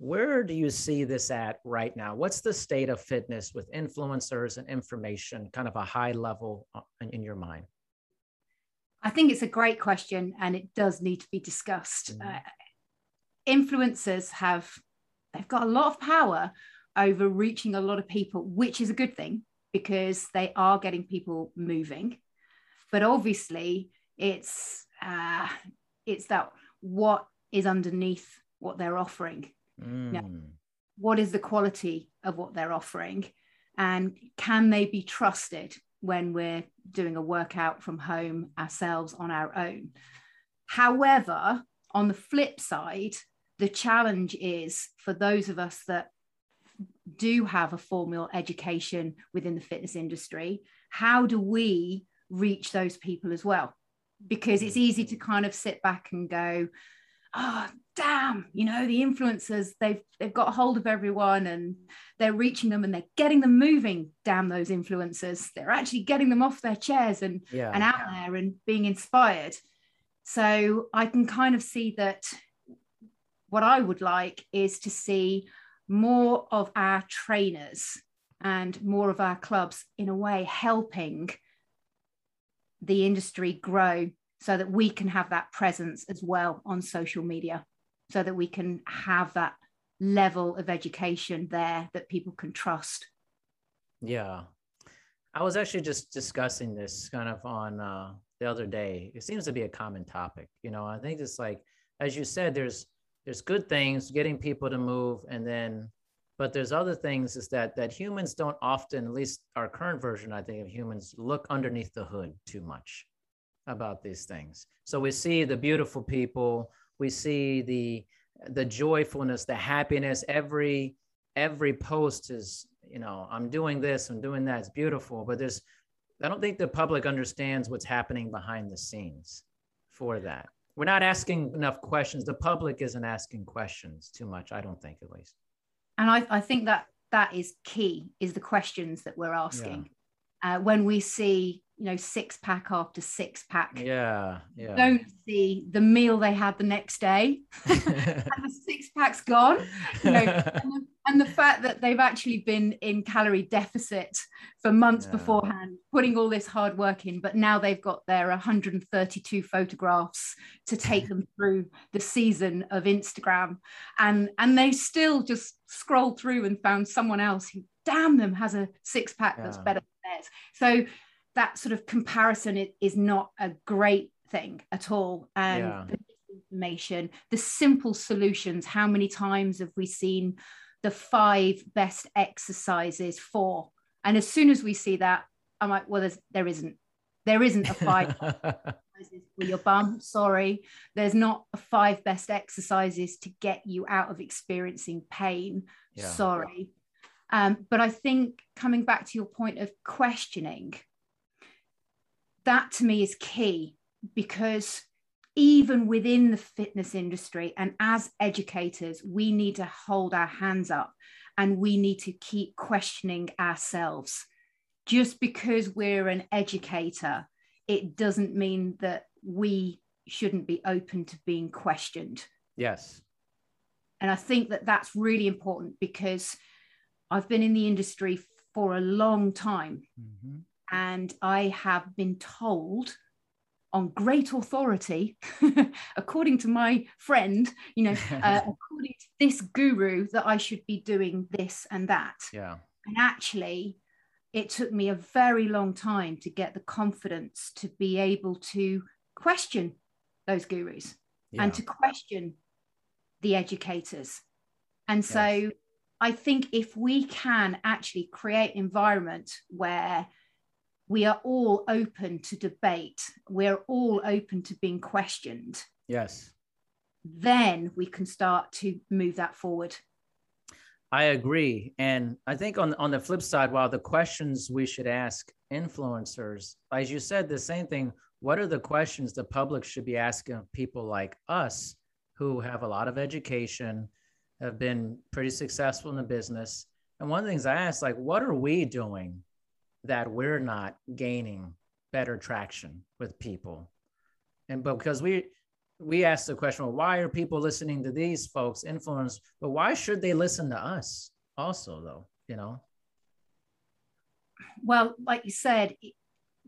where do you see this at right now? What's the state of fitness with influencers and information, kind of a high level uh, in your mind? I think it's a great question and it does need to be discussed. Mm-hmm. Uh, influencers have they've got a lot of power over reaching a lot of people, which is a good thing because they are getting people moving. But obviously, it's uh, it's that what is underneath what they're offering. Mm. You know, what is the quality of what they're offering? And can they be trusted when we're doing a workout from home ourselves on our own? However, on the flip side, the challenge is for those of us that do have a formal education within the fitness industry, how do we reach those people as well? Because it's easy to kind of sit back and go, oh damn you know the influencers they've they've got a hold of everyone and they're reaching them and they're getting them moving. Damn those influencers. They're actually getting them off their chairs and yeah. and out there and being inspired. So i can kind of see that what i would like is to see more of our trainers and more of our clubs in a way helping the industry grow so that we can have that presence as well on social media so that we can have that level of education there that people can trust. Yeah. I was actually just discussing this kind of on uh, the other day. It seems to be a common topic you know? I think it's like as you said there's there's good things getting people to move and then but there's other things is that that humans don't often at least our current version i think of humans look underneath the hood too much about these things. So we see the beautiful people, we see the the joyfulness, the happiness. Every every post is, you know, I'm doing this, I'm doing that. It's beautiful, but there's I don't think the public understands what's happening behind the scenes for that. We're not asking enough questions. The public isn't asking questions too much, I don't think at least. And I, I think that that is key is the questions that we're asking. Uh, when we see you know six pack after six pack yeah yeah don't see the meal they had the next day and the six pack's gone you know and, the, and, the, fact that they've actually been in calorie deficit for months yeah. beforehand putting all this hard work in but now they've got their 132 photographs to take them through the season of instagram and and they still just scrolled through and found someone else who damn them has a six pack yeah. that's better theirs so that sort of comparison is not a great thing at all. And yeah. the information, the simple solutions. How many times have we seen the five best exercises for? And as soon as we see that, I'm like, well, there's, there isn't. There isn't a five exercises for your bum. Sorry. There's not a five best exercises to get you out of experiencing pain. Yeah. Sorry. Um, but I think coming back to your point of questioning, that to me is key because even within the fitness industry and as educators, we need to hold our hands up and we need to keep questioning ourselves. Just because we're an educator, it doesn't mean that we shouldn't be open to being questioned. Yes. And I think that that's really important because I've been in the industry for a long time. Mm-hmm. And I have been told on great authority, according to my friend, you know, uh, according to this guru, that I should be doing this and that. Yeah. And actually, it took me a very long time to get the confidence to be able to question those gurus yeah. and to question the educators. And so yes. I think if we can actually create environment where we are all open to debate we're all open to being questioned yes then we can start to move that forward I agree. And I think on, on the flip side, while the questions we should ask influencers, as you said, the same thing. What are the questions the public should be asking of people like us who have a lot of education, have been pretty successful in the business? And one of the things I ask, like, what are we doing that we're not gaining better traction with people? And but because we we asked the question, well, why are people listening to these folks influence, but why should they listen to us also though, you know? Well, like you said,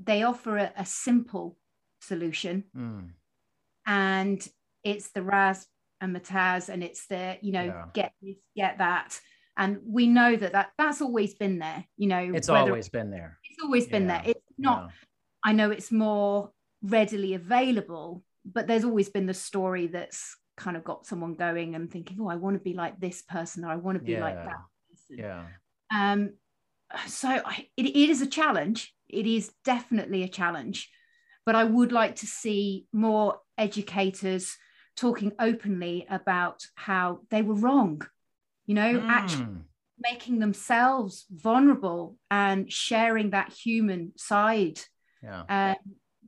they offer a, a simple solution mm. and it's the Raz and Mataz and it's the, you know, yeah. get this, get that. And we know that, that that's always been there, you know. It's always been there. It's always been yeah. there. It's not, yeah. I know it's more readily available, but there's always been the story that's kind of got someone going and thinking, oh, I want to be like this person or I want to be like that person. Yeah. Um, so I, it, it is a challenge. It is definitely a challenge, but I would like to see more educators talking openly about how they were wrong. You know, mm. actually making themselves vulnerable and sharing that human side. Yeah. Um,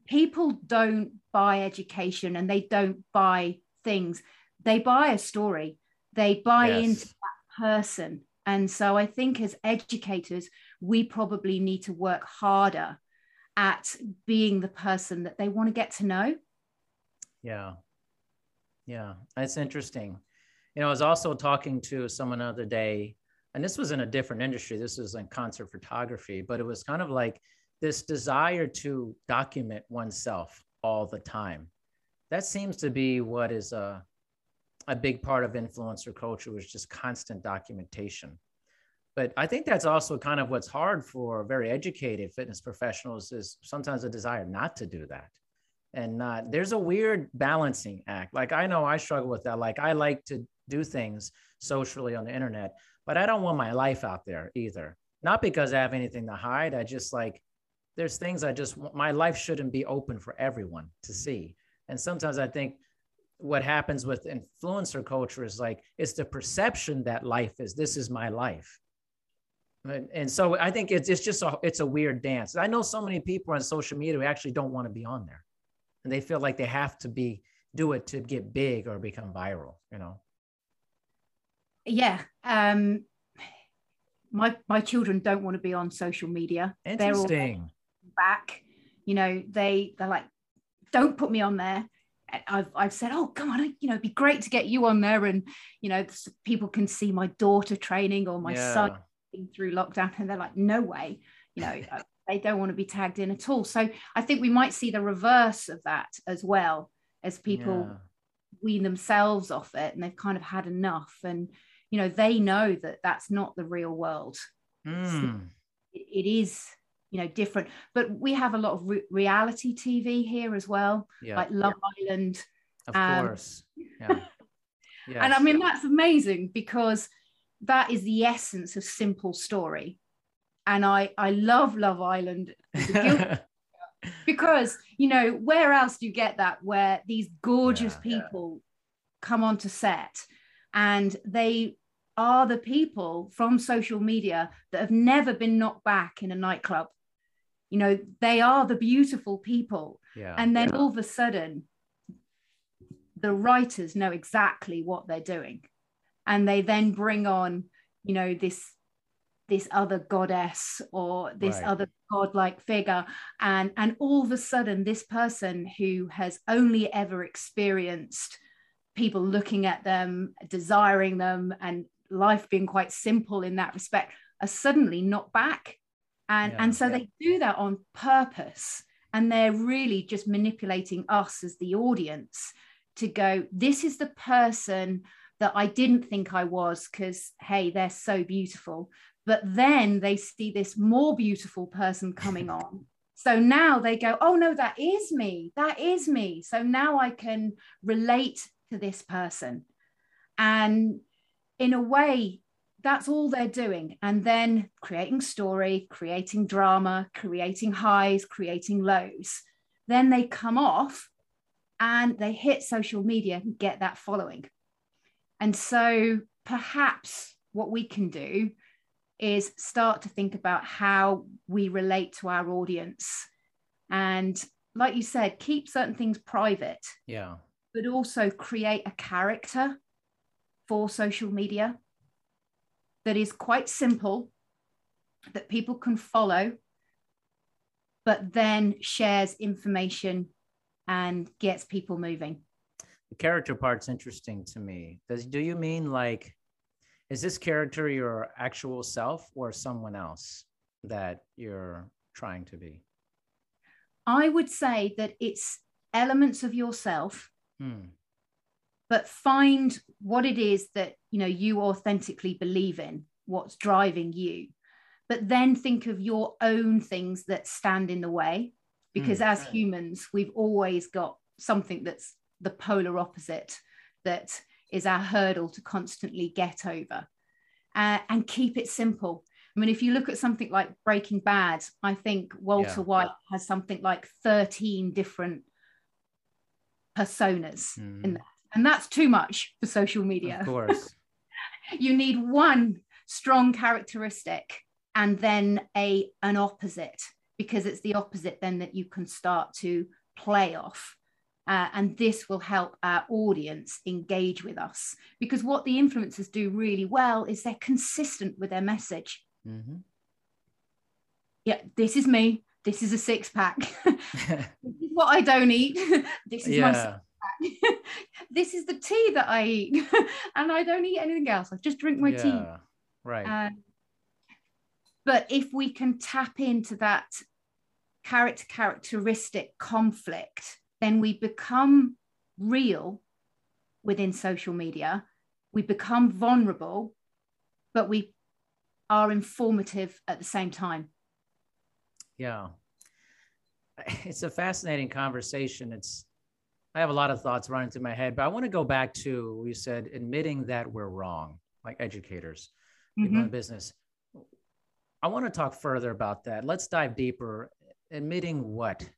people don't buy education and they don't buy things they buy a story they buy yes. into that person and so i think as educators we probably need to work harder at being the person that they want to get to know yeah yeah that's interesting you know i was also talking to someone the other day and this was in a different industry this was in concert photography but it was kind of like this desire to document oneself all the time. That seems to be what is a, a big part of influencer culture, was just constant documentation. But I think that's also kind of what's hard for very educated fitness professionals is sometimes a desire not to do that. And not, there's a weird balancing act. Like I know I struggle with that. Like I like to do things socially on the internet, but I don't want my life out there either. Not because I have anything to hide. I just like there's things I just my life shouldn't be open for everyone to mm-hmm. see. And sometimes I think what happens with influencer culture is like it's the perception that life is this is my life. And, and so I think it's, it's just a it's a weird dance. I know so many people on social media who actually don't want to be on there, and they feel like they have to be do it to get big or become viral. You know. Yeah. Um, my my children don't want to be on social media. Interesting back. You know, they they're like, don't put me on there. I've, I've said, oh, come on, you know, it'd be great to get you on there. And, you know, people can see my daughter training or my yeah. son through lockdown. And they're like, no way, you know, they don't want to be tagged in at all. So I think we might see the reverse of that as well as people yeah. wean themselves off it and they've kind of had enough. And, you know, they know that that's not the real world. Mm. It is you know different but we have a lot of re- reality tv here as well yeah. like love yeah. island of um, course yeah yes. and i mean that's amazing because that is the essence of simple story and i i love love island. Because you know where else do you get that where these gorgeous yeah, people come onto set and they are the people from social media that have never been knocked back in a nightclub. You know they are the beautiful people. Yeah, and then yeah. all of a sudden the writers know exactly what they're doing. And they then bring on you know this this other goddess or this right. other godlike figure and and all of a sudden this person who has only ever experienced people looking at them desiring them and life being quite simple in that respect are suddenly knocked back and yeah, and so yeah. they do that on purpose and they're really just manipulating us as the audience to go this is the person that i didn't think i was because hey they're so beautiful but then they see this more beautiful person coming on so now they go oh no that is me that is me so now i can relate to this person and in a way that's all they're doing. And then creating story, creating drama, creating highs, creating lows. Then they come off and they hit social media and get that following. And so perhaps what we can do is start to think about how we relate to our audience. And like you said, keep certain things private. Yeah. But also create a character for social media that is quite simple, that people can follow, but then shares information and gets people moving. The character part's interesting to me. Does do you mean like is this character your actual self or someone else that you're trying to be? I would say that it's elements of yourself, Hmm. but find what it is that you know you authentically believe in, what's driving you. But then think of your own things that stand in the way, because Mm. as humans, we've always got something that's the polar opposite that is our hurdle to constantly get over. Uh, and keep it simple. I mean, if you look at something like Breaking Bad, I think Walter Yeah. White has something like 13 different personas Mhm. in that. And that's too much for social media. Of course. You need one strong characteristic and then a an opposite, because it's the opposite then that you can start to play off. Uh, and this will help our audience engage with us because what the influencers do really well is they're consistent with their message Mhm. yeah, this is me. This is a six pack. this is what I don't eat. this is my six pack. this is the tea that I eat. and I don't eat anything else. I just drink my tea. Right. Um, but if we can tap into that character characteristic conflict, then we become real within social media. We become vulnerable, but we are informative at the same time. Yeah. It's a fascinating conversation. It's I have a lot of thoughts running through my head, but I want to go back to you said admitting that we're wrong, like educators, people in mm-hmm. business. I want to talk further about that. Let's dive deeper. Admitting what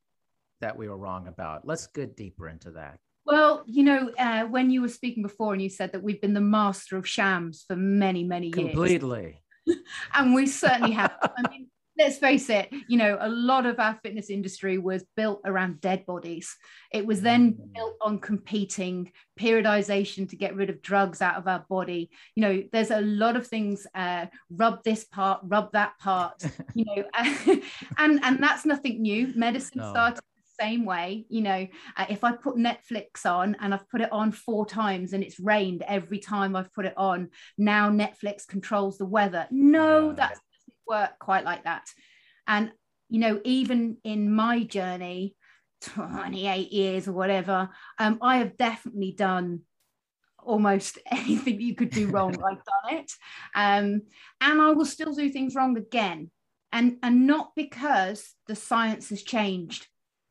that we were wrong about. Let's get deeper into that. Well, you know, uh, when you were speaking before and you said that we've been the master of shams for many, many years. Completely. and we certainly have. I mean, let's face it, you know, a lot of our fitness industry was built around dead bodies. It was then Mm. built on competing, periodization to get rid of drugs out of our body. You know, there's a lot of things, uh, rub this part, rub that part, you know, and, and that's nothing new. Medicine No. started same way. You know, uh, if I put Netflix on and I've put it on four times and it's rained every time I've put it on, now Netflix controls the weather. No, that doesn't work quite like that. And, you know, even in my journey, 28 years or whatever, um, I have definitely done almost anything you could do wrong. I've done it. Um, and I will still do things wrong again. And, and not because the science has changed,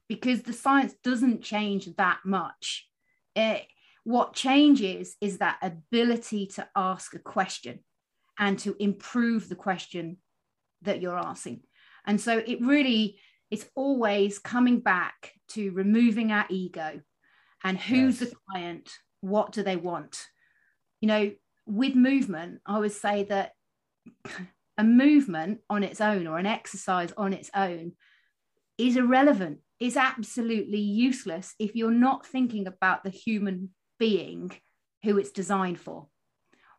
because the science doesn't change that much. It, what changes is that ability to ask a question and to improve the question that you're asking. And so it really, it's always coming back to removing our ego and who's Yes. the client, what do they want? You know, with movement, I would say that a movement on its own or an exercise on its own is irrelevant, is absolutely useless if you're not thinking about the human being who it's designed for.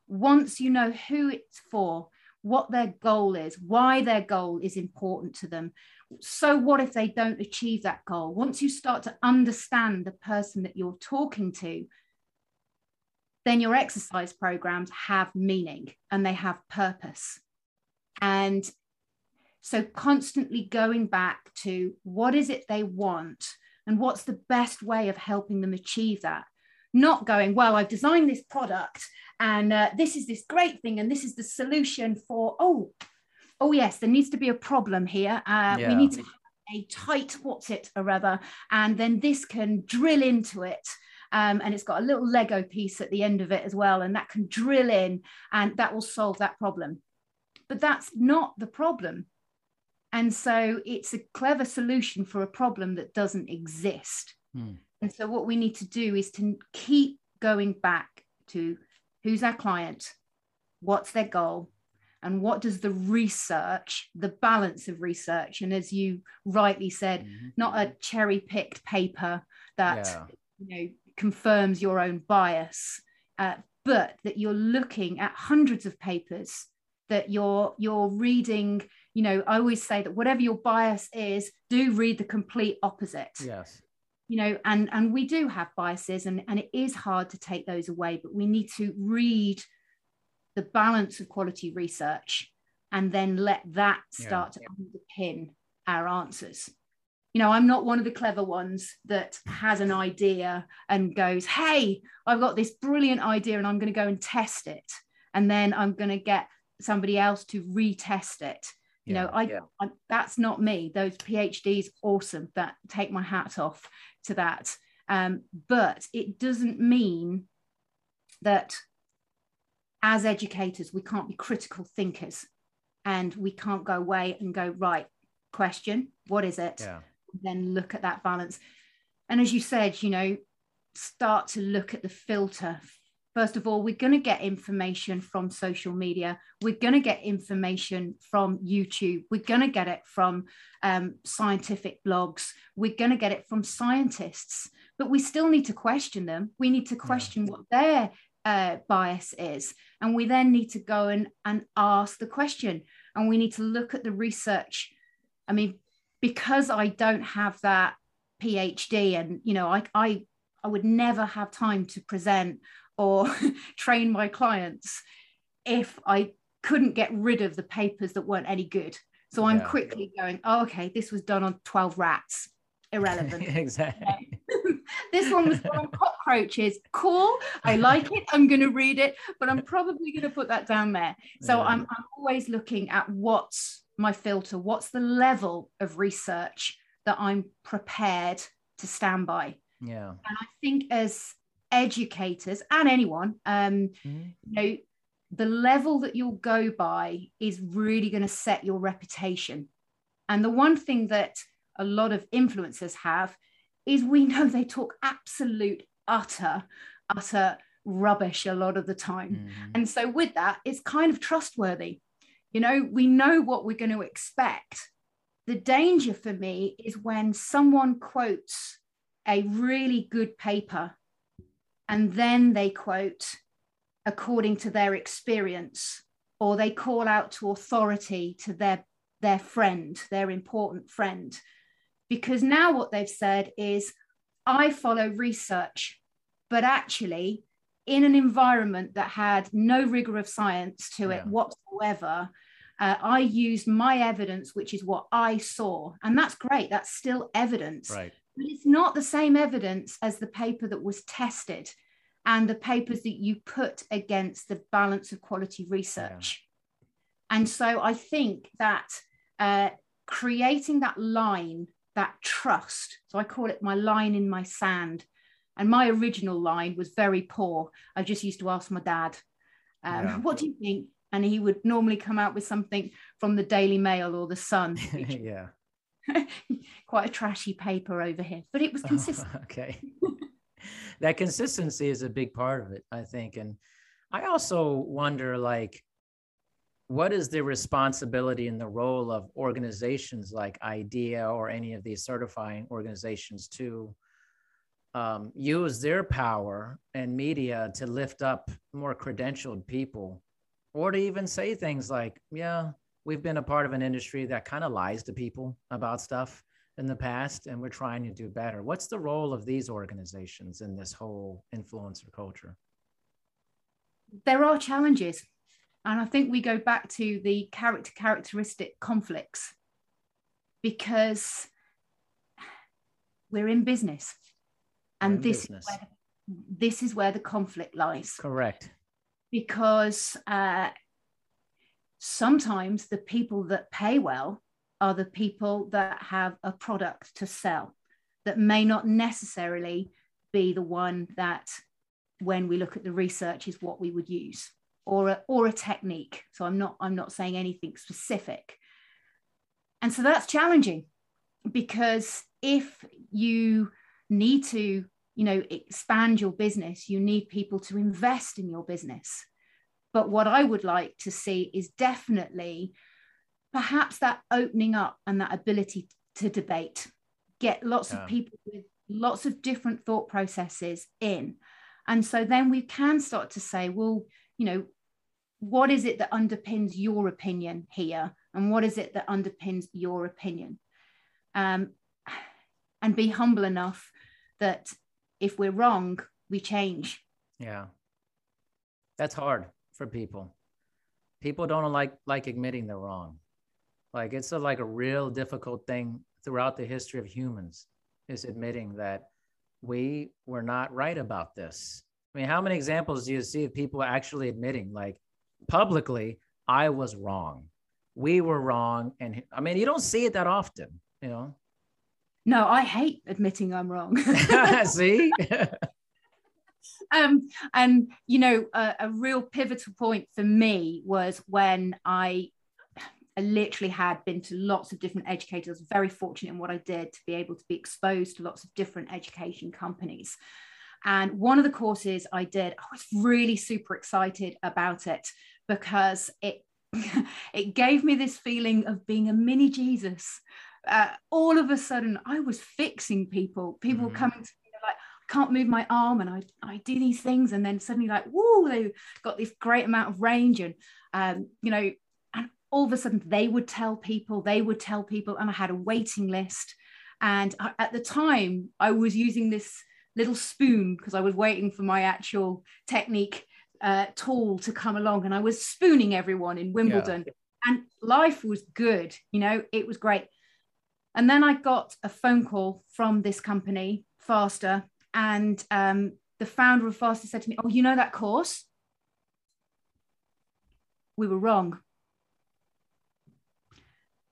Once you know who it's for, what their goal is, why their goal is important to them. So, what if they don't achieve that goal? Once you start to understand the person that you're talking to, then your exercise programs have meaning and they have purpose. And so, constantly going back to what is it they want and what's the best way of helping them achieve that. Not going, well, I've designed this product and uh, this is this great thing and this is the solution for, oh, oh, yes, there needs to be a problem here. Uh, Yeah. We need to have a tight, what's it, or rather, and then this can drill into it. Um, and it's got a little Lego piece at the end of it as well, and that can drill in and that will solve that problem. But that's not the problem. And so it's a clever solution for a problem that doesn't exist. Hmm. And so what we need to do is to keep going back to who's our client, what's their goal and what does the research the balance of research and as you rightly said mm-hmm. not a cherry picked paper that yeah. you know confirms your own bias uh, but that you're looking at hundreds of papers that you're you're reading you know i always say that whatever your bias is do read the complete opposite. Yes. You know and and we do have biases and and it is hard to take those away but we need to read the balance of quality research and then let that start yeah. to underpin our answers. You know i'm not one of the clever ones that has an idea and goes hey i've got this brilliant idea and i'm going to go and test it and then i'm going to get somebody else to retest it you know I, yeah. I, that's not me. Those phds awesome that take my hat off to that. Um, but it doesn't mean that as educators we can't be critical thinkers and we can't go away and go right question what is it? Yeah. then look at that balance. And as you said you know start to look at the filter First of all, we're going to get information from social media. We're going to get information from YouTube. We're going to get it from um, scientific blogs. We're going to get it from scientists. But we still need to question them. We need to question yeah. what their uh, bias is. And we then need to go and, and ask the question. And we need to look at the research. I mean, because I don't have that PhD and, you know, I, I, I would never have time to present or train my clients if I couldn't get rid of the papers that weren't any good. So I'm yeah. quickly going, oh, okay, this was done on 12 rats. Irrelevant. exactly. this one was done on cockroaches. Cool. I like it. I'm going to read it, but I'm probably going to put that down there. So yeah. I'm, I'm always looking at what's my filter, what's the level of research that I'm prepared to stand by. Yeah. And I think as educators and anyone um mm. you know the level that you'll go by is really going to set your reputation and the one thing that a lot of influencers have is we know they talk absolute utter utter rubbish a lot of the time mm. and so with that it's kind of trustworthy you know we know what we're going to expect the danger for me is when someone quotes a really good paper and then they quote according to their experience or they call out to authority to their their friend their important friend. Because now what they've said is i follow research but actually in an environment that had no rigor of science to it whatsoever uh, i used my evidence which is what i saw. And that's great. That's still evidence. Right but it's not the same evidence as the paper that was tested and the papers that you put against the balance of quality research. Yeah. And so I think that uh, creating that line, that trust, so I call it my line in my sand. And my original line was very poor. I just used to ask my dad, um, yeah. What do you think? And he would normally come out with something from the Daily Mail or the Sun. yeah. quite a trashy paper over here, but it was consistent. Oh, okay. that consistency is a big part of it, I think. And I also wonder, like, what is the responsibility and the role of organizations like IDEA or any of these certifying organizations to um, use their power and media to lift up more credentialed people, or to even say things like, "Yeah, we've been a part of an industry that kind of lies to people about stuff." in the past and we're trying to do better. What's the role of these organizations in this whole influencer culture? There are challenges. And I think we go back to the character characteristic conflicts because we're in business. And in this, business. Is where, this is where the conflict lies. Correct. Because uh, sometimes the people that pay well are the people that have a product to sell that may not necessarily be the one that when we look at the research is what we would use or a, or a technique. So i'm not i'm not saying anything specific. And so that's challenging because if you need to you know expand your business you need people to invest in your business but what I would like to see is definitely perhaps that opening up and that ability to debate, get lots yeah. of people with lots of different thought processes in. And so then we can start to say, well, you know, what is it that underpins your opinion here? And what is it that underpins your opinion? Um, and be humble enough that if we're wrong, we change. Yeah. That's hard for people. People don't like like admitting they're wrong. Like it's a, like a real difficult thing throughout the history of humans is admitting that we were not right about this. I mean, how many examples do you see of people actually admitting, like publicly, I was wrong, we were wrong, and I mean, you don't see it that often, you know. No, I hate admitting I'm wrong. see. um, and you know, a, a real pivotal point for me was when I I literally had been to lots of different educators. Very fortunate in what I did to be able to be exposed to lots of different education companies. And one of the courses I did, I was really super excited about it because it it gave me this feeling of being a mini Jesus. Uh, all of a sudden, I was fixing people. People mm-hmm. coming to me like, I can't move my arm, and I I do these things, and then suddenly like, whoa, they got this great amount of range, and um, you know, and all of a sudden they would tell people, they would tell people, and I had a waiting list. And I, at the time, I was using this little spoon because I was waiting for my actual technique uh, tool to come along, and I was spooning everyone in Wimbledon. Yeah. And life was good, you know, it was great. And then I got a phone call from this company, Faster, and um, the founder of Faster said to me, Oh, you know that course? We were wrong.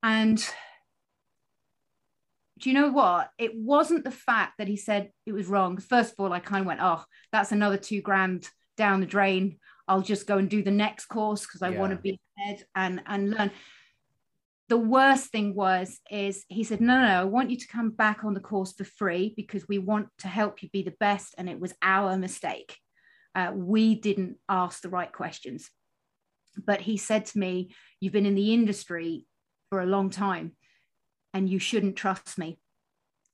And do you know what? It wasn't the fact that he said it was wrong. First of all, I kind of went, oh, that's another two grand down the drain. I'll just go and do the next course because I yeah. want to be ahead and and learn. The worst thing was is he said, no, no, no, I want you to come back on the course for free because we want to help you be the best, and it was our mistake. Uh, we didn't ask the right questions. But he said to me, You've been in the industry for a long time and you shouldn't trust me.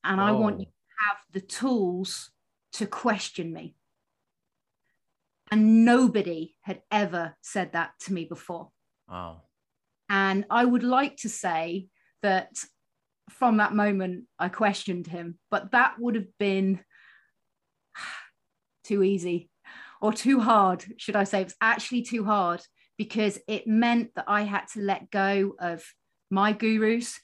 And I want you to have the tools to question me. And nobody had ever said that to me before. Wow. And I would like to say that from that moment, I questioned him, but that would have been too easy or too hard, should I say? It was actually too hard because it meant that I had to let go of my gurus.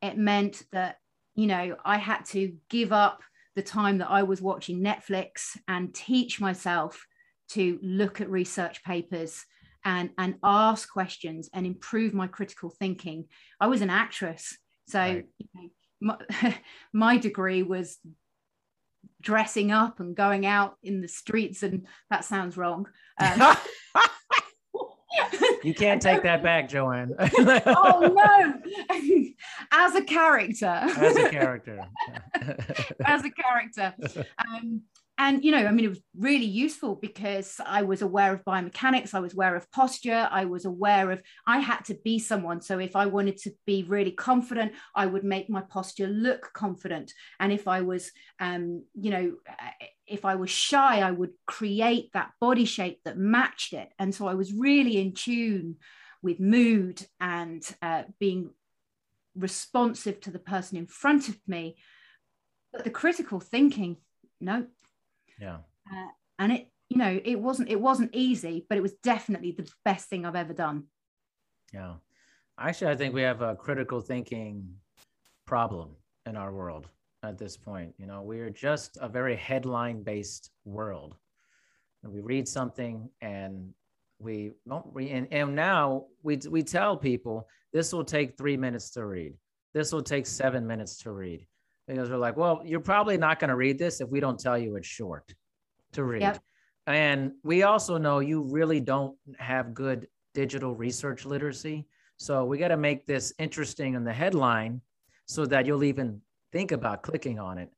It meant that, you know, I had to give up the time that I was watching Netflix and teach myself to look at research papers and, and ask questions and improve my critical thinking. I was an actress. So right. you know, my, my degree was dressing up and going out in the streets and that sounds wrong um, you can't take that back, Joanne. oh no! As a character. As a character. As a character. Um, and you know i mean it was really useful because i was aware of biomechanics i was aware of posture i was aware of i had to be someone. So if i wanted to be really confident i would make my posture look confident. And if i was um, you know if i was shy i would create that body shape that matched it. And so i was really in tune with mood and uh, being responsive to the person in front of me. But the critical thinking no yeah. Uh, and it, you know, it wasn't it wasn't easy, but it was definitely the best thing I've ever done. Yeah. Actually, I think we have a critical thinking problem in our world at this point. You know, we are just a very headline based world. We read something and we don't read, and, and now we, we tell people this will take three minutes to read. This will take seven minutes to read because we're like, well, you're probably not going to read this if we don't tell you it's short to read. Yep. And we also know you really don't have good digital research literacy. So we got to make this interesting in the headline so that you'll even think about clicking on it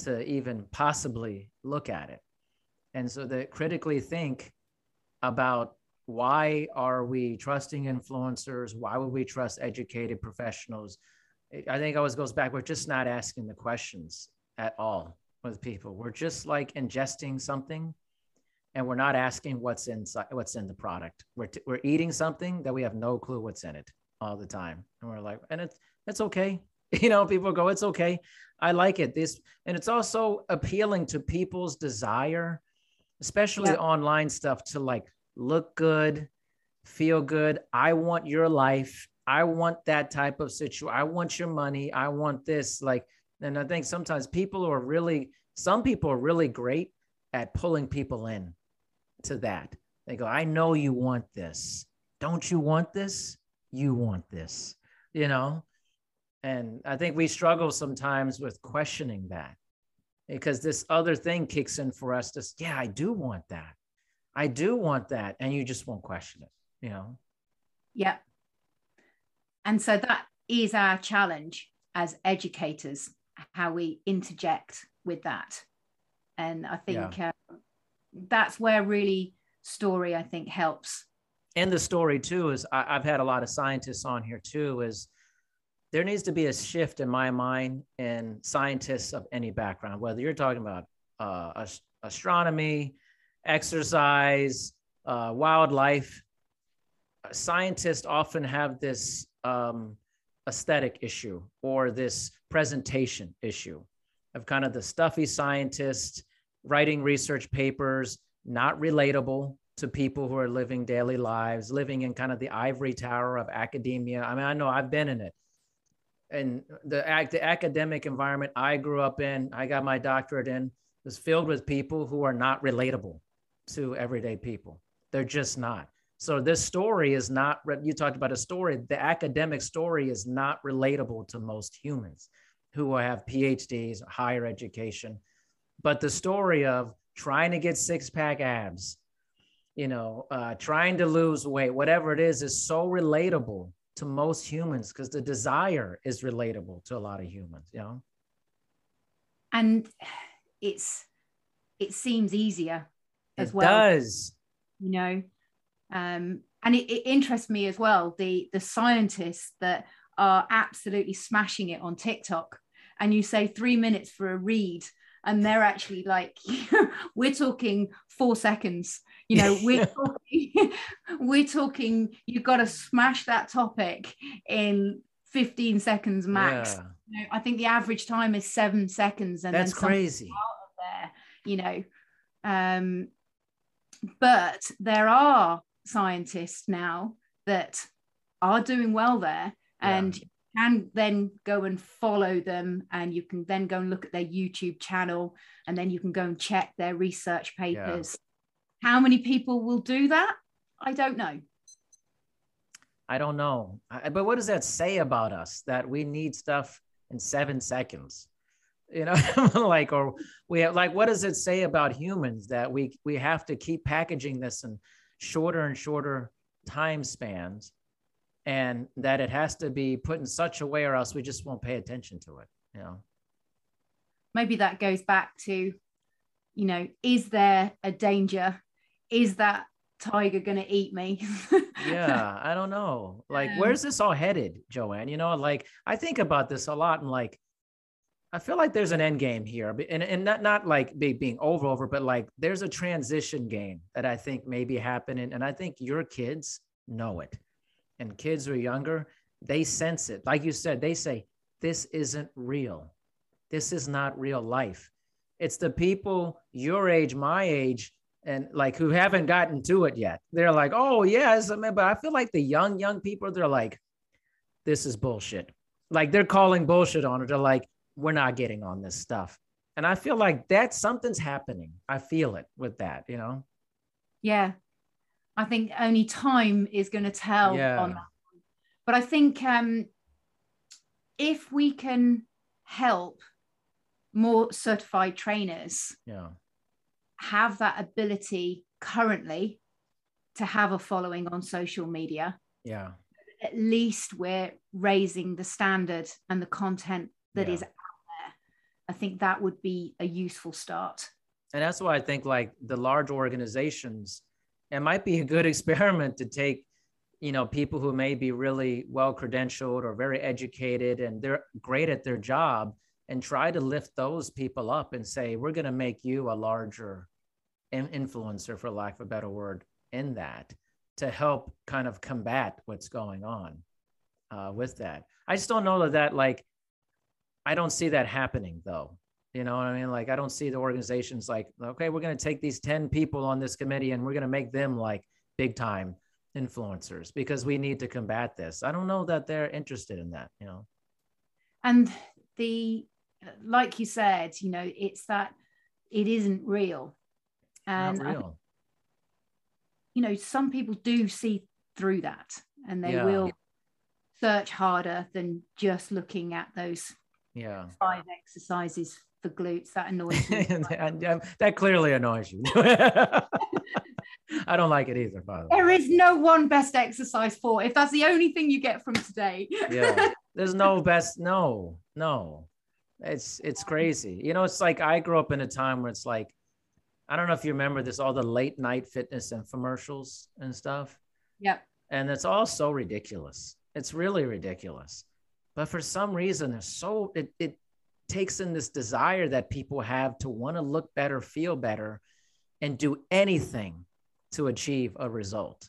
to even possibly look at it. And so that critically think about why are we trusting influencers? Why would we trust educated professionals? I think always goes back. We're just not asking the questions at all with people. We're just like ingesting something and we're not asking what's inside what's in the product we're, t- we're eating something that we have no clue what's in it all the time and we're like and it's it's okay you know people go it's okay i like it this and it's also appealing to people's desire especially yeah. online stuff to like look good feel good i want your life i want that type of situation i want your money i want this like and i think sometimes people are really some people are really great at pulling people in to that. They go, I know you want this. Don't you want this? You want this, you know? And I think we struggle sometimes with questioning that because this other thing kicks in for us. Just, yeah, I do want that. I do want that. And you just won't question it, you know? Yeah. And so that is our challenge as educators, how we interject with that. And I think yeah. uh, that's where really story I think helps. And the story too is I, have had a lot of scientists on here too. Is there needs to be a shift in my mind in scientists of any background, whether you're talking about uh, astronomy, exercise, uh, wildlife. Scientists often have this um, aesthetic issue or this presentation issue of kind of the stuffy scientist writing research papers, not relatable to people who are living daily lives, living in kind of the ivory tower of academia. I mean, I know I've been in it. And the, the academic environment I grew up in, I got my doctorate in, was filled with people who are not relatable to everyday people. They're just not. So this story is not, you talked about a story, the academic story is not relatable to most humans who have PhDs, higher education. But the story of trying to get six pack abs, you know, uh, trying to lose weight, whatever it is, is so relatable to most humans because the desire is relatable to a lot of humans, you know. And it's it seems easier as it well. It does. You know, um, and it, it interests me as well the the scientists that are absolutely smashing it on TikTok. And you say three minutes for a read, and they're actually like we're talking four seconds you know we're talking we're talking you've got to smash that topic in 15 seconds max yeah. you know, i think the average time is seven seconds and that's crazy out of there you know um but there are scientists now that are doing well there and yeah can then go and follow them and you can then go and look at their YouTube channel and then you can go and check their research papers. Yeah. How many people will do that? I don't know. I don't know. I, but what does that say about us that we need stuff in seven seconds? You know, like, or we have, like, what does it say about humans that we we have to keep packaging this in shorter and shorter time spans and that it has to be put in such a way or else we just won't pay attention to it you know? Maybe that goes back to you know is there a danger? Is that tiger going to eat me? Yeah i don't know. Like where's this all headed joanne? You know like i think about this a lot and like i feel like there's an end game here and, and not, not like being over over but like there's a transition game that i think may be happening and i think your kids know it and kids who are younger, they sense it. Like you said, they say, This isn't real. This is not real life. It's the people your age, my age, and like who haven't gotten to it yet. They're like, Oh, yes. But I feel like the young, young people, they're like, This is bullshit. Like they're calling bullshit on it. They're like, We're not getting on this stuff. And I feel like that something's happening. I feel it with that, you know? Yeah, I think only time is going to tell yeah. on that. But I think um, if we can help more certified trainers yeah. have that ability currently to have a following on social media, yeah, at least we're raising the standard and the content that yeah. is. I think that would be a useful start. And that's why I think like the large organizations it might be a good experiment to take you know people who may be really well credentialed or very educated and they're great at their job and try to lift those people up and say we're going to make you a larger influencer for lack of a better word in that to help kind of combat what's going on uh, with that i just don't know that that like i don't see that happening though you know what i mean like i don't see the organizations like okay we're going to take these 10 people on this committee and we're going to make them like big time influencers because we need to combat this i don't know that they're interested in that you know and the like you said, you know, it's that it isn't real. And real. I, you know, some people do see through that and they yeah. will search harder than just looking at those yeah five exercises for glutes. That annoys me. Um, um, that clearly annoys you. I don't like it either, by the way. There is no one best exercise for if that's the only thing you get from today. yeah. There's no best, no, no. It's it's crazy. You know, it's like I grew up in a time where it's like, I don't know if you remember this, all the late night fitness infomercials and stuff. Yep. And it's all so ridiculous. It's really ridiculous. But for some reason, there's so it, it takes in this desire that people have to want to look better, feel better, and do anything to achieve a result.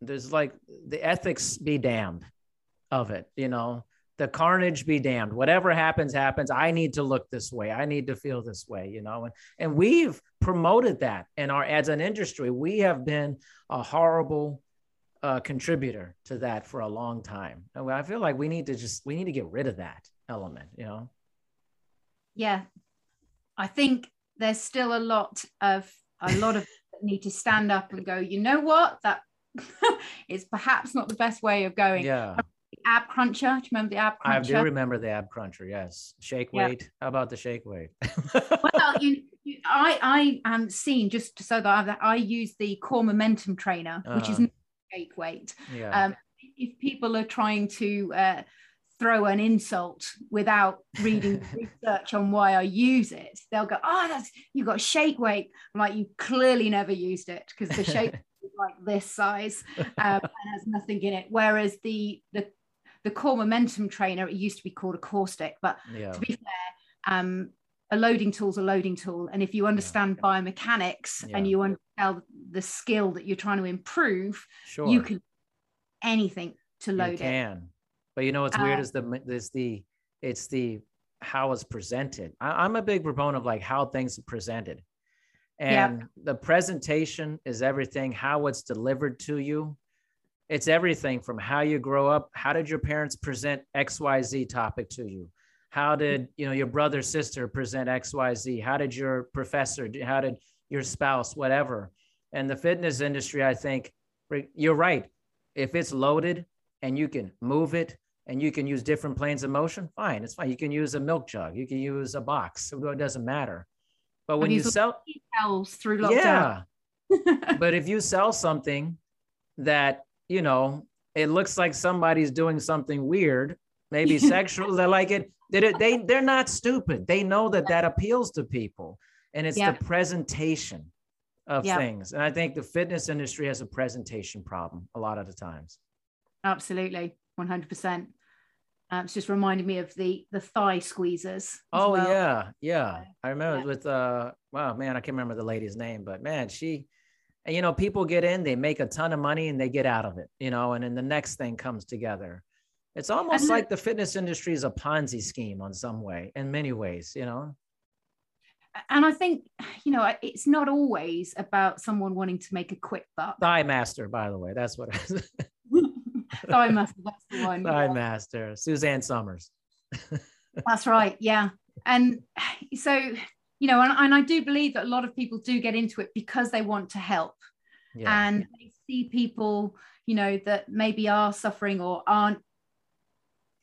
There's like the ethics be damned of it, you know? The carnage be damned. Whatever happens happens. I need to look this way. I need to feel this way you know? And, and we've promoted that in our as an industry. We have been a horrible uh, contributor to that for a long time and i feel like we need to just we need to get rid of that element you know yeah i think there's still a lot of a lot of need to stand up and go you know what that is perhaps not the best way of going yeah ab cruncher. Do you remember the ab cruncher? I do remember the ab cruncher. Yes, shake weight. How about the shake weight? well, you, you, I I am seen just so that I, I use the core momentum trainer, uh-huh. which is shake weight. Yeah. Um, if people are trying to uh, throw an insult without reading research on why I use it, they'll go, "Oh, that's you got shake weight." I'm like, you clearly never used it because the shake like this size um, and has nothing in it. Whereas the the the core momentum trainer, it used to be called a core stick, but yeah. to be fair, um, a loading tool is a loading tool. And if you understand yeah. biomechanics yeah. and you understand the skill that you're trying to improve, sure. you can anything to load you can. it. But you know what's uh, weird is the is the it's the how it's presented. I, am a big proponent of like how things are presented. And yep. the presentation is everything, how it's delivered to you it's everything from how you grow up. How did your parents present XYZ topic to you? How did you know your brother, sister present XYZ? How did your professor, how did your spouse, whatever? And the fitness industry, I think you're right. If it's loaded and you can move it and you can use different planes of motion, fine, it's fine. You can use a milk jug, you can use a box, it doesn't matter. But when you sell through lockdown. Yeah. but if you sell something that you know, it looks like somebody's doing something weird, maybe sexual. They're like it. They, they they're not stupid. They know that that appeals to people, and it's the presentation of things. And I think the fitness industry has a presentation problem a lot of the times. Absolutely, one hundred percent. Um, it's just reminding me of the the thigh squeezers. Oh well. yeah, yeah. I remember yeah. with uh, wow, man, I can't remember the lady's name, but man, she and you know people get in they make a ton of money and they get out of it you know and then the next thing comes together it's almost and like the fitness industry is a ponzi scheme on some way in many ways you know? And i think you know it's not always about someone wanting to make a quick buck. Thigh master by the way that's what is. Thigh master that's the one thigh master suzanne somers that's right yeah. And so you know, and, and I do believe that a lot of people do get into it because they want to help. Yeah. And they see people, you know, that maybe are suffering or aren't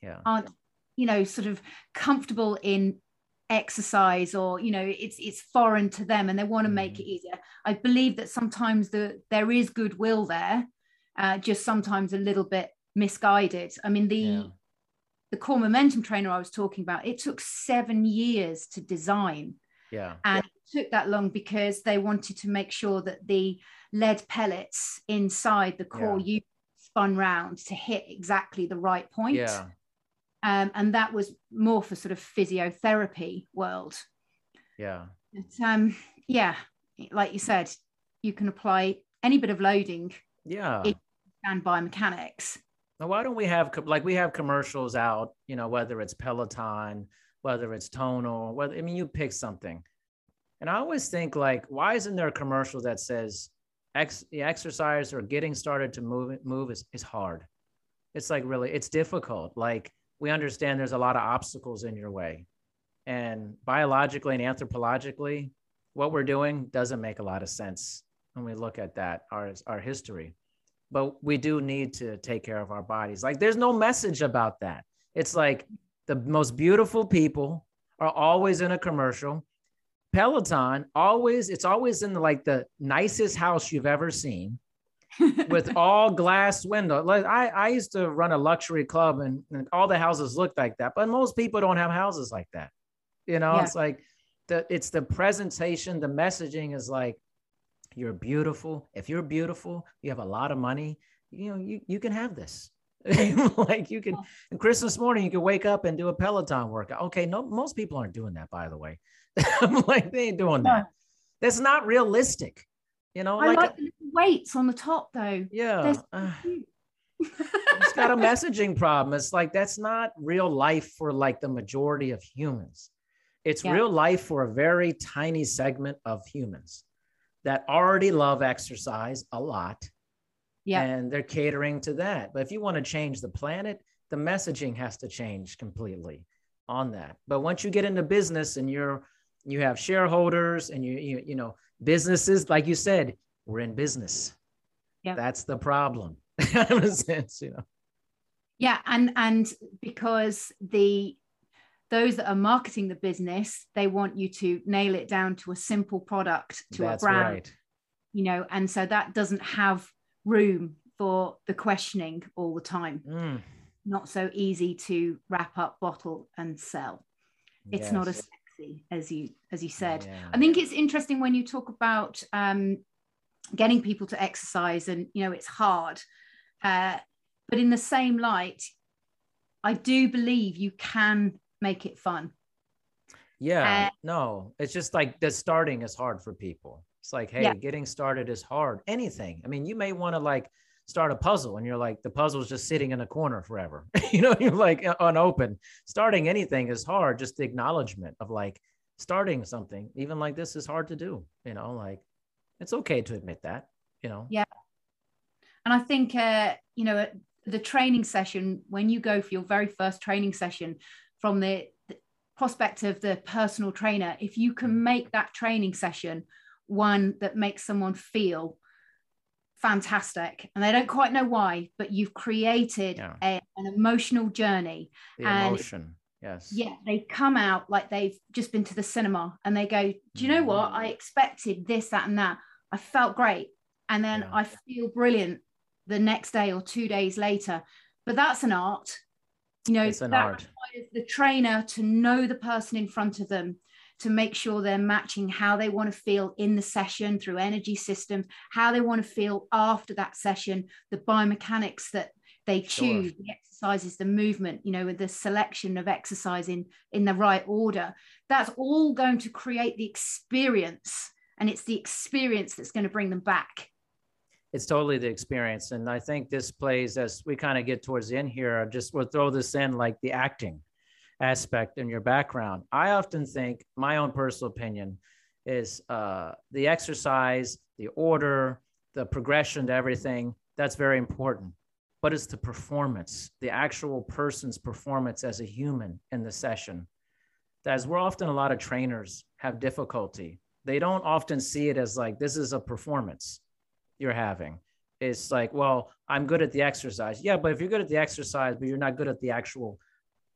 yeah. aren't, you know, sort of comfortable in exercise or you know it's it's foreign to them and they want to make it mm-hmm. easier i believe that sometimes the there is goodwill there uh, just sometimes a little bit misguided i mean the yeah. the core momentum trainer i was talking about it took seven years to design yeah. And it took that long because they wanted to make sure that the lead pellets inside the core Yeah. you spun round to hit exactly the right point. Yeah. Um, and that was more for sort of physiotherapy world. Yeah. But, um, yeah, like you said, you can apply any bit of loading Yeah. And biomechanics. Now, why don't we have like we have commercials out, you know, whether it's Peloton, whether it's Tonal, whether I mean you pick something. And I always think like, why isn't there a commercial that says ex the exercise or getting started to move move is, is hard. It's like really, it's difficult. Like we understand there's a lot of obstacles in your way. And biologically and anthropologically, what we're doing doesn't make a lot of sense when we look at that, our, our history but we do need to take care of our bodies. Like there's no message about that. It's like the most beautiful people are always in a commercial. Peloton always it's always in the, like the nicest house you've ever seen with all glass window. Like I, I used to run a luxury club and, and all the houses looked like that, but most people don't have houses like that. You know, Yeah. it's like the it's the presentation, the messaging is like you're beautiful. If you're beautiful, you have a lot of money, you know, you, you can have this. like you can and Christmas morning, you can wake up and do a Peloton workout. Okay, no, most people aren't doing that, by the way. I'm like, they ain't doing that. That's not realistic. You know, I like, like the little weights on the top though. yeah. Uh, it's got a messaging problem. It's like that's not real life for like the majority of humans. It's Yeah. real life for a very tiny segment of humans that already love exercise a lot yeah. and they're catering to that. But if you want to change the planet, the messaging has to change completely on that. But once you get into business and you're you have shareholders and you you, you know businesses, like you said, we're in business. Yeah. That's the problem. in a sense, you know. Yeah, and and because the those that are marketing the business, they want you to nail it down to a simple product, to That's a brand, right. you know, and so that doesn't have room for the questioning all the time. Mm, Not so easy to wrap up, bottle, and sell. It's not as sexy as you as you said. Yeah. I think it's interesting when you talk about um, getting people to exercise, and you know it's hard. Uh, but in the same light, I do believe you can make it fun. Yeah, Uh, no, it's just like the starting is hard for people. It's like, hey, Yeah. getting started is hard. Anything. I mean, you may want to like start a puzzle and you're like, the puzzle's just sitting in a corner forever. you know, you're like uh, unopened. Starting anything is hard. Just the acknowledgement of like starting something, even like this, is hard to do. You know, like it's okay to admit that, you know. Yeah. And I think, uh, you know, the training session, when you go for your very first training session from the, the prospect of the personal trainer, if you can make that training session one that makes someone feel fantastic and they don't quite know why, but you've created Yeah. a, an emotional journey. The And- emotion. Yes. Yeah, they come out like they've just been to the cinema and they go, Do you know what? I mm. expected this, that, and that. I felt great. And then Yeah. I feel brilliant the next day or two days later. But that's an art. You know, It's an that art. requires the trainer to know the person in front of them, to make sure they're matching how they want to feel in the session through energy systems, how they want to feel after that session, the biomechanics that they Sure. choose, the exercises, the movement, you know, with the selection of exercise in, in the right order. That's all going to create the experience. And it's the experience that's going to bring them back. it's totally the experience and i think this plays as we kind of get towards the end here I just we'll throw this in like the acting aspect in your background i often think my own personal opinion is uh, the exercise the order the progression to everything that's very important but it's the performance the actual person's performance as a human in the session as we're often a lot of trainers have difficulty they don't often see it as like this is a performance you're having. It's like, well, I'm good at the exercise. Yeah, but if you're good at the exercise, but you're not good at the actual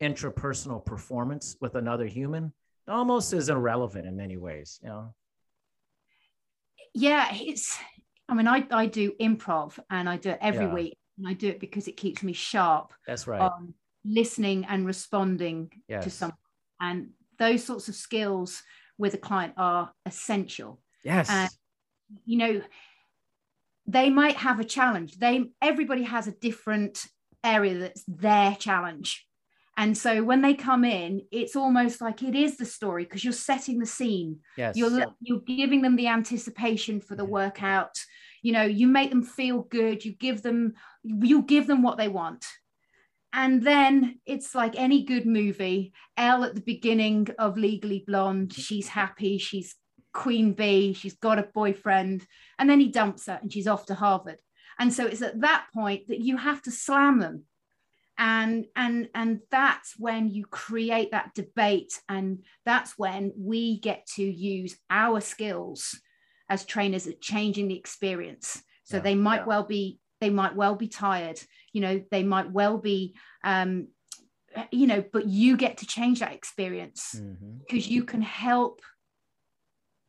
intrapersonal performance with another human, almost is irrelevant in many ways, you know? Yeah, it's, I mean, I, I do improv and I do it every Yeah. week. And I do it because it keeps me sharp That's right. on listening and responding to someone. And those sorts of skills with a client are essential. yes. uh, you know, they might have a challenge. They everybody has a different area that's their challenge. And so when they come in, it's almost like it is the story because you're setting the scene. Yes. You're you're giving them the anticipation for the workout. You know, you make them feel good. You give them you give them what they want. And then it's like any good movie. Elle at the beginning of Legally Blonde, mm-hmm. she's happy, she's queen bee, she's got a boyfriend, and then he dumps her and she's off to Harvard. And so it's at that point that you have to slam them. And and and that's when you create that debate, and that's when we get to use our skills as trainers at changing the experience. So Yeah, they might yeah. well be they might well be tired you know they might well be um you know but you get to change that experience because you can help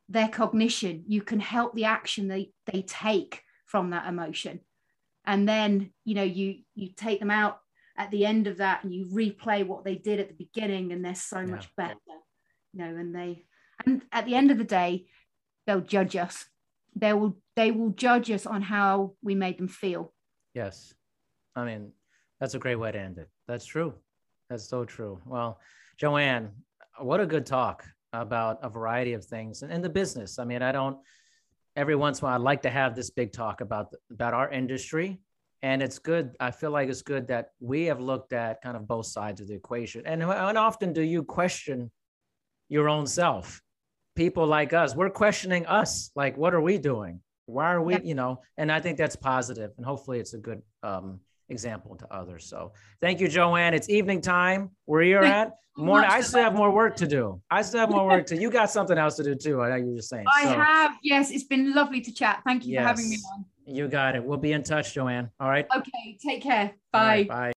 their cognition you can help the action they they take from that emotion and then you know you you take them out at the end of that and you replay what they did at the beginning and they're so Yeah. much better you know and they and at the end of the day they'll judge us they will they will judge us on how we made them feel Yes. I mean, that's a great way to end it. That's true. That's so true. Well, Joanne, what a good talk about a variety of things and in the business. I mean, I don't every once in a while I'd like to have this big talk about about our industry. And it's good. I feel like it's good that we have looked at kind of both sides of the equation. And how and often do you question your own self? People like us, we're questioning us. Like, what are we doing? Why are we, you know? And I think that's positive, and hopefully it's a good um, example to others. So thank you, Joanne. It's evening time where you're at. Morning. I still have more work to do. I still have more work to. You got something else to do too. I know you were just saying. i So, have yes it's been lovely to chat thank you for having me on You got it. We'll be in touch, Joanne. All right. okay take care bye right, bye.